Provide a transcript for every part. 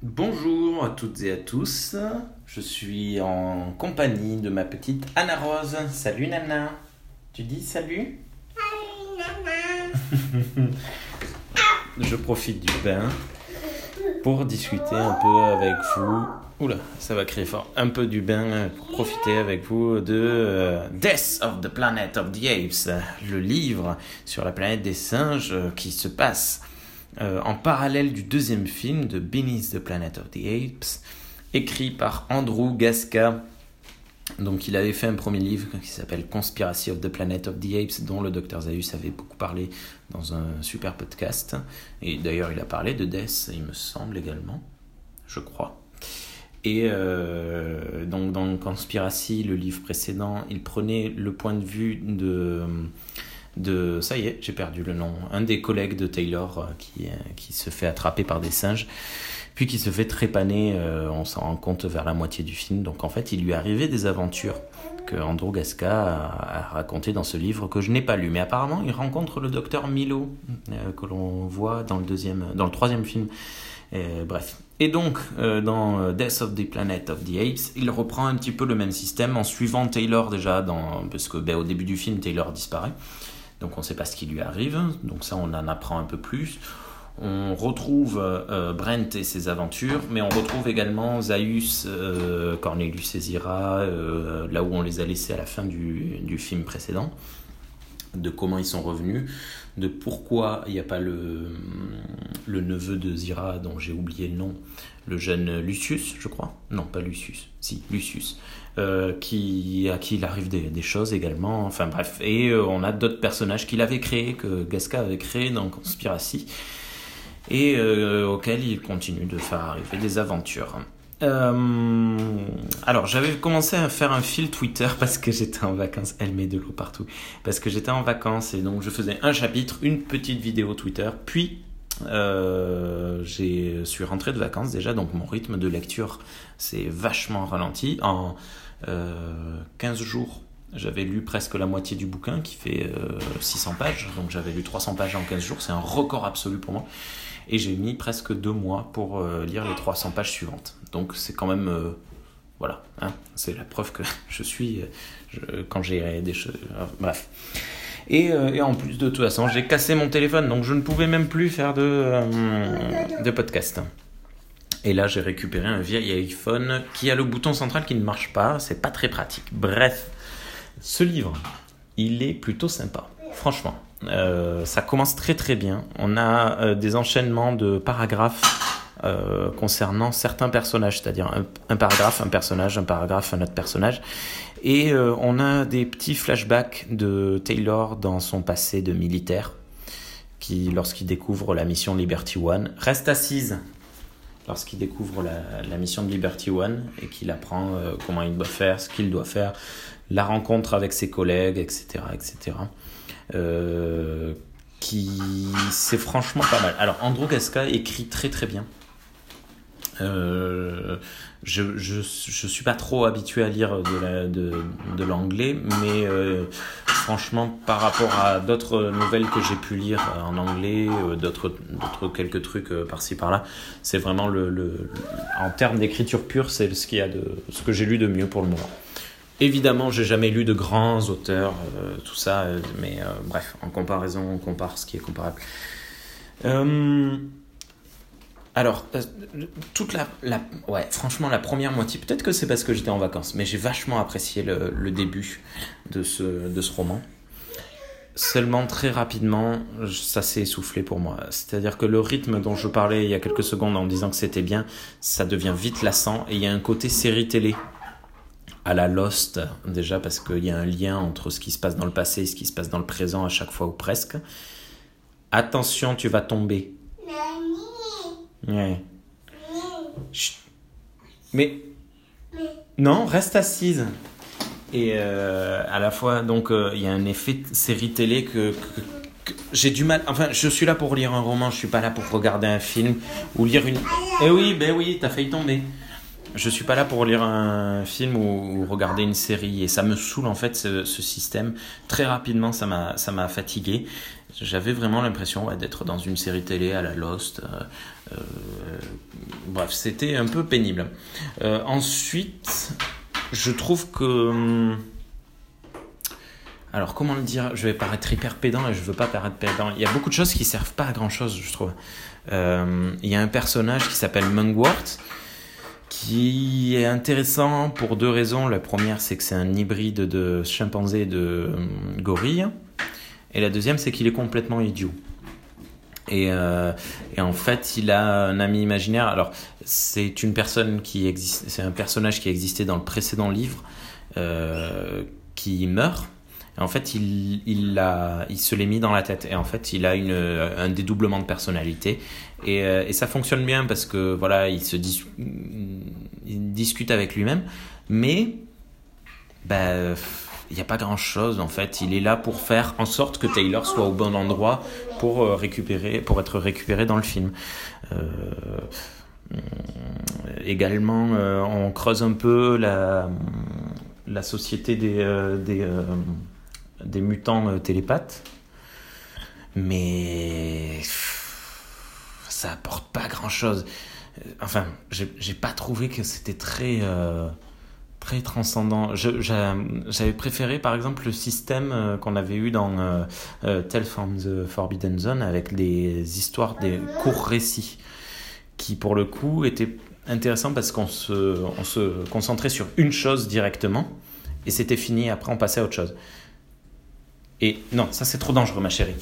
Bonjour à toutes et à tous. Je suis en compagnie de ma petite Anna Rose. Salut Nana. Tu dis salut? Je profite du bain pour discuter un peu avec vous. Oula, ça va crier fort. Un peu du bain pour profiter avec vous de euh, Death of the Planet of the Apes, le livre sur la planète des singes qui se passe euh, en parallèle du deuxième film de Beneath the Planet of the Apes, écrit par Andrew Gasca. Donc il avait fait un premier livre qui s'appelle Conspiracy of the Planet of the Apes, dont le Dr Zaius avait beaucoup parlé dans un super podcast. Et d'ailleurs il a parlé de Death, il me semble également, je crois. Et euh, donc dans Conspiracy, le livre précédent, il prenait le point de vue de de ça y est, j'ai perdu le nom, un des collègues de Taylor euh, qui, euh, qui se fait attraper par des singes, puis qui se fait trépaner, euh, on s'en rend compte vers la moitié du film. Donc en fait, il lui arrivait des aventures que Andrew Gasca a, racontées dans ce livre que je n'ai pas lu. Mais apparemment, il rencontre le docteur Milo, que l'on voit dans le, deuxième, dans le troisième film. bref. Et donc, dans Death of the Planet of the Apes, il reprend un petit peu le même système en suivant Taylor déjà, dans, parce que ben, au début du film, Taylor disparaît. Donc on ne sait pas ce qui lui arrive, donc ça on en apprend un peu plus. On retrouve euh, Brent et ses aventures, mais on retrouve également Zaius, euh, Cornelius et Zira, euh, là où on les a laissés à la fin du, film précédent, de comment ils sont revenus, de pourquoi il n'y a pas le, le neveu de Zira, dont j'ai oublié le nom, le jeune Lucius, je crois. Non, pas Lucius, si, Lucius, euh, qui, à qui il arrive des, choses également. Enfin bref, et euh, on a d'autres personnages qu'il avait créés, que Gasca avait créés dans Conspiracy, et euh, auxquels il continue de faire arriver des aventures. Alors, j'avais commencé à faire un fil Twitter parce que j'étais en vacances. Elle met de l'eau partout. Parce que j'étais en vacances et donc je faisais un chapitre, une petite vidéo Twitter, puis euh, je suis rentré de vacances déjà, donc mon rythme de lecture s'est vachement ralenti. En 15 euh, jours, j'avais lu presque la moitié du bouquin qui fait 600 euh, pages, donc j'avais lu 300 pages en 15 jours, c'est un record absolu pour moi. Et j'ai mis presque deux mois pour lire les 300 pages suivantes. Donc c'est quand même voilà, hein, c'est la preuve que je suis quand j'ai des choses. bref. Euh, et, en plus de toute façon, j'ai cassé mon téléphone, donc je ne pouvais même plus faire de, euh, de podcast. Et là, j'ai récupéré un vieil iPhone qui a le bouton central qui ne marche pas. C'est pas très pratique. Bref, ce livre, il est plutôt sympa. Franchement, euh, ça commence très très bien. On a des enchaînements de paragraphes concernant certains personnages, c'est-à-dire un, paragraphe, un personnage, un paragraphe, un autre personnage. Et euh, on a des petits flashbacks de Taylor dans son passé de militaire, qui, lorsqu'il découvre la mission Liberty One, reste assise lorsqu'il découvre la, mission de Liberty One et qu'il apprend euh, comment il doit faire, ce qu'il doit faire, la rencontre avec ses collègues, etc., etc. Euh, qui c'est franchement pas mal. Alors Andrew Gasca écrit très très bien. Euh, je, je, je, suis pas trop habitué à lire de, de, de l'anglais, mais franchement, par rapport à d'autres nouvelles que j'ai pu lire en anglais, euh, d'autres, quelques trucs par-ci par-là, c'est vraiment le, en termes d'écriture pure, c'est ce qu'il ce que j'ai lu de mieux pour le moment. Évidemment, j'ai jamais lu de grands auteurs, tout ça, mais bref, en comparaison, on compare ce qui est comparable. Alors, toute la, Ouais, franchement, la première moitié, peut-être que c'est parce que j'étais en vacances, mais j'ai vachement apprécié le, début de ce, de ce roman. Seulement, très rapidement, ça s'est essoufflé pour moi. C'est-à-dire que le rythme dont je parlais il y a quelques secondes en disant que c'était bien, ça devient vite lassant, et il y a un côté série télé à la Lost, déjà parce qu'il y a un lien entre ce qui se passe dans le passé et ce qui se passe dans le présent à chaque fois ou presque. Attention, tu vas tomber Ouais. Mais. Non, reste assise. Et euh, à la fois, donc, euh, il y a un effet série télé que, j'ai du mal. Enfin, je suis là pour lire un roman, je suis pas là pour regarder un film ou lire une. Eh oui, ben oui, t'as failli tomber. Je suis pas là pour lire un film ou, regarder une série et ça me saoule en fait ce, système. Très rapidement, ça m'a ça m'a fatigué j'avais vraiment l'impression d'être dans une série télé à la Lost. bref, c'était un peu pénible. ensuite, je trouve que... Hum, alors comment le dire? Je vais paraître hyper pédant et je veux pas paraître pédant. Il y a beaucoup de choses qui servent pas à grand chose, je trouve. Euh, il y a un personnage qui s'appelle Mungwort qui est intéressant pour deux raisons. La première, c'est que c'est un hybride de chimpanzé et de euh, gorille. Et la deuxième, c'est qu'il est complètement idiot. Et, euh, et, en fait, il a un ami imaginaire. Alors, c'est une personne qui existe, c'est un personnage qui existait dans le précédent livre, euh, qui meurt en fait, il, il, a, il se l'est mis dans la tête. Et en fait, il a une, un dédoublement de personnalité. Et, euh, et ça fonctionne bien parce que voilà, il se discute avec lui-même. Mais bah, il n'y a pas grand-chose en fait. Il est là pour faire en sorte que Taylor soit au bon endroit pour euh, récupérer, pour être récupéré dans le film. Euh, également, on creuse un peu la, la société des, des des mutants euh, télépathes. Mais ça apporte pas grand chose. Euh, enfin, j'ai pas trouvé que c'était très, euh, très transcendant. J'avais préféré par exemple le système qu'on avait eu dans Tell from the Forbidden Zone avec des histoires, des courts récits, qui pour le coup étaient intéressants parce qu'on se, se concentrait sur une chose directement et c'était fini, après on passait à autre chose. Et non, ça c'est trop dangereux, ma chérie.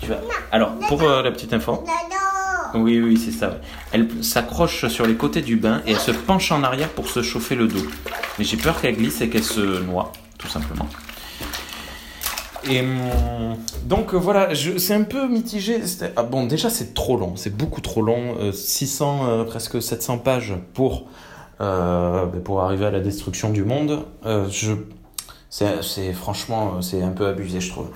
Tu vas... Alors, pour euh, la petite info. Oui, oui, c'est ça. Elle s'accroche sur les côtés du bain et elle se penche en arrière pour se chauffer le dos. Mais j'ai peur qu'elle glisse et qu'elle se noie, tout simplement. Et hum, donc voilà, c'est un peu mitigé. Ah, bon, déjà c'est trop long, c'est beaucoup trop long. 600, euh, euh, presque 700 pages pour, ben, pour arriver à la destruction du monde. je c'est franchement, c'est un peu abusé, je trouve.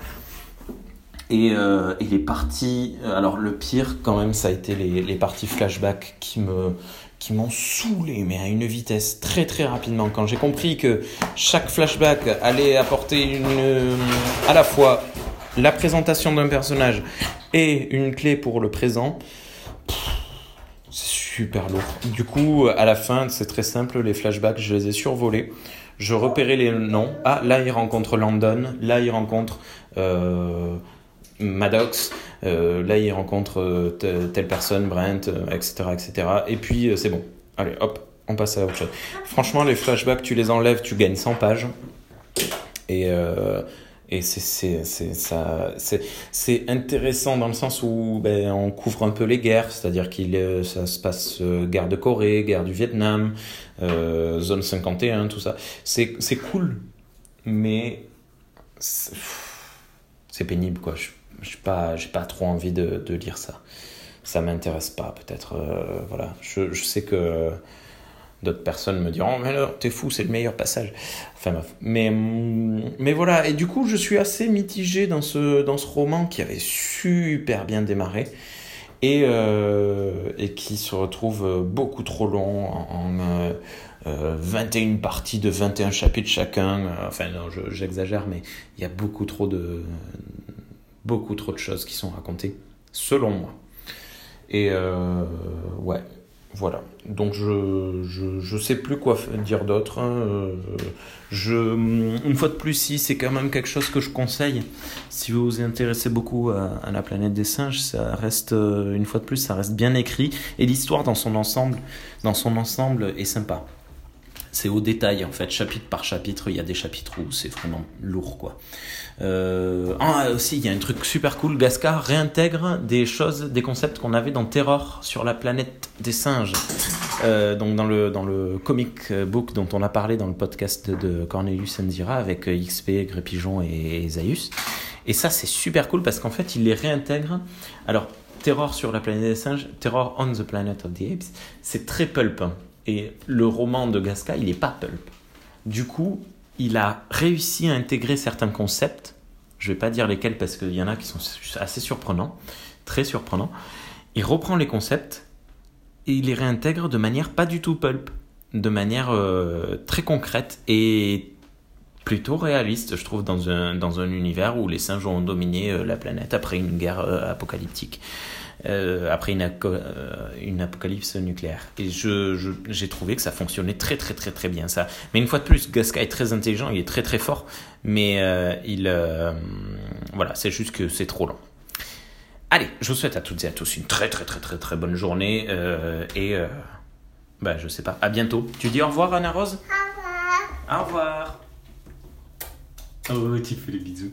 Et, euh, et les parties, alors le pire quand même, ça a été les, les parties flashback qui me qui m'ont saoulé, mais à une vitesse très très rapidement. Quand j'ai compris que chaque flashback allait apporter une, à la fois la présentation d'un personnage et une clé pour le présent, c'est super lourd. Du coup, à la fin, c'est très simple, les flashbacks, je les ai survolés je repérais les noms. Ah, là, il rencontre Landon. Là, il rencontre euh, Maddox. Euh, là, il rencontre euh, telle personne, Brent, etc., etc. Et puis, c'est bon. Allez, hop, on passe à autre chose. Franchement, les flashbacks, tu les enlèves, tu gagnes 100 pages. Et, et c'est intéressant dans le sens où ben, on couvre un peu les guerres, c'est-à-dire qu'il ça se passe guerre de Corée, guerre du Vietnam, euh, zone 51, tout ça. C'est cool, mais c'est pénible, quoi. Je n'ai pas, pas trop envie de, de lire ça. Ça m'intéresse pas, peut-être. Euh, voilà. Je, je, sais que d'autres personnes me diront mais alors t'es fou c'est le meilleur passage enfin bref mais voilà et du coup je suis assez mitigé dans ce roman qui avait super bien démarré et, euh, qui se retrouve beaucoup trop long en, 21 euh, parties de 21 chapitres chacun. Enfin, non, j'exagère, mais il y a beaucoup trop de beaucoup trop de choses qui sont racontées, selon moi. Et euh, ouais, voilà. Donc je, je, je, sais plus quoi dire d'autre. Hein. Euh, je, une fois de plus, si c'est quand même quelque chose que je conseille, si vous vous intéressez beaucoup à, la planète des singes, ça reste, euh, une fois de plus, ça reste bien écrit. Et l'histoire dans son ensemble, dans son ensemble est sympa c'est au détail en fait, chapitre par chapitre. Il y a des chapitres où c'est vraiment lourd quoi. Euh... Ah aussi, il y a un truc super cool. Gascar réintègre des choses, des concepts qu'on avait dans Terror sur la planète des singes. Euh, donc dans le dans le comic book dont on a parlé dans le podcast de Cornelius Enzira avec XP, Grépigeon et Zaius. Et ça c'est super cool parce qu'en fait il les réintègre. Alors Terror sur la planète des singes, Terror on the Planet of the Apes, c'est très pulp. Et le roman de Gasca, il n'est pas pulp. Du coup, il a réussi à intégrer certains concepts. Je ne vais pas dire lesquels parce qu'il y en a qui sont assez surprenants, très surprenants. Il reprend les concepts et il les réintègre de manière pas du tout pulp, de manière euh, très concrète et plutôt réaliste, je trouve, dans un, dans un univers où les singes ont dominé euh, la planète après une guerre euh, apocalyptique. Euh, après une, une, apocalypse nucléaire. Et je, j'ai trouvé que ça fonctionnait très très très très bien ça. Mais une fois de plus, Gasca est très intelligent, il est très très fort, mais il voilà, c'est juste que c'est trop long. Allez, je vous souhaite à toutes et à tous une très très très très très bonne journée et bah je sais pas, à bientôt. Tu dis au revoir Anna Rose? Au revoir. Au revoir. Oh, tu fais les bisous.